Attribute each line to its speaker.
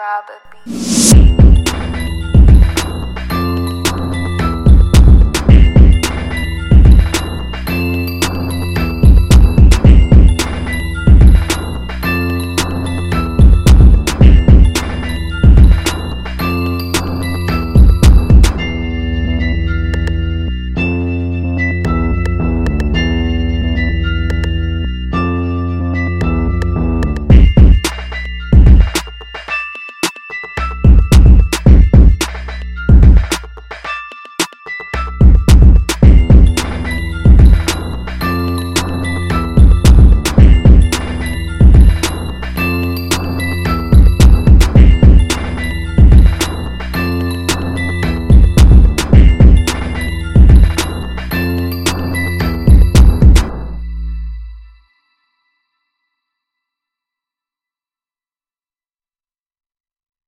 Speaker 1: Robert B.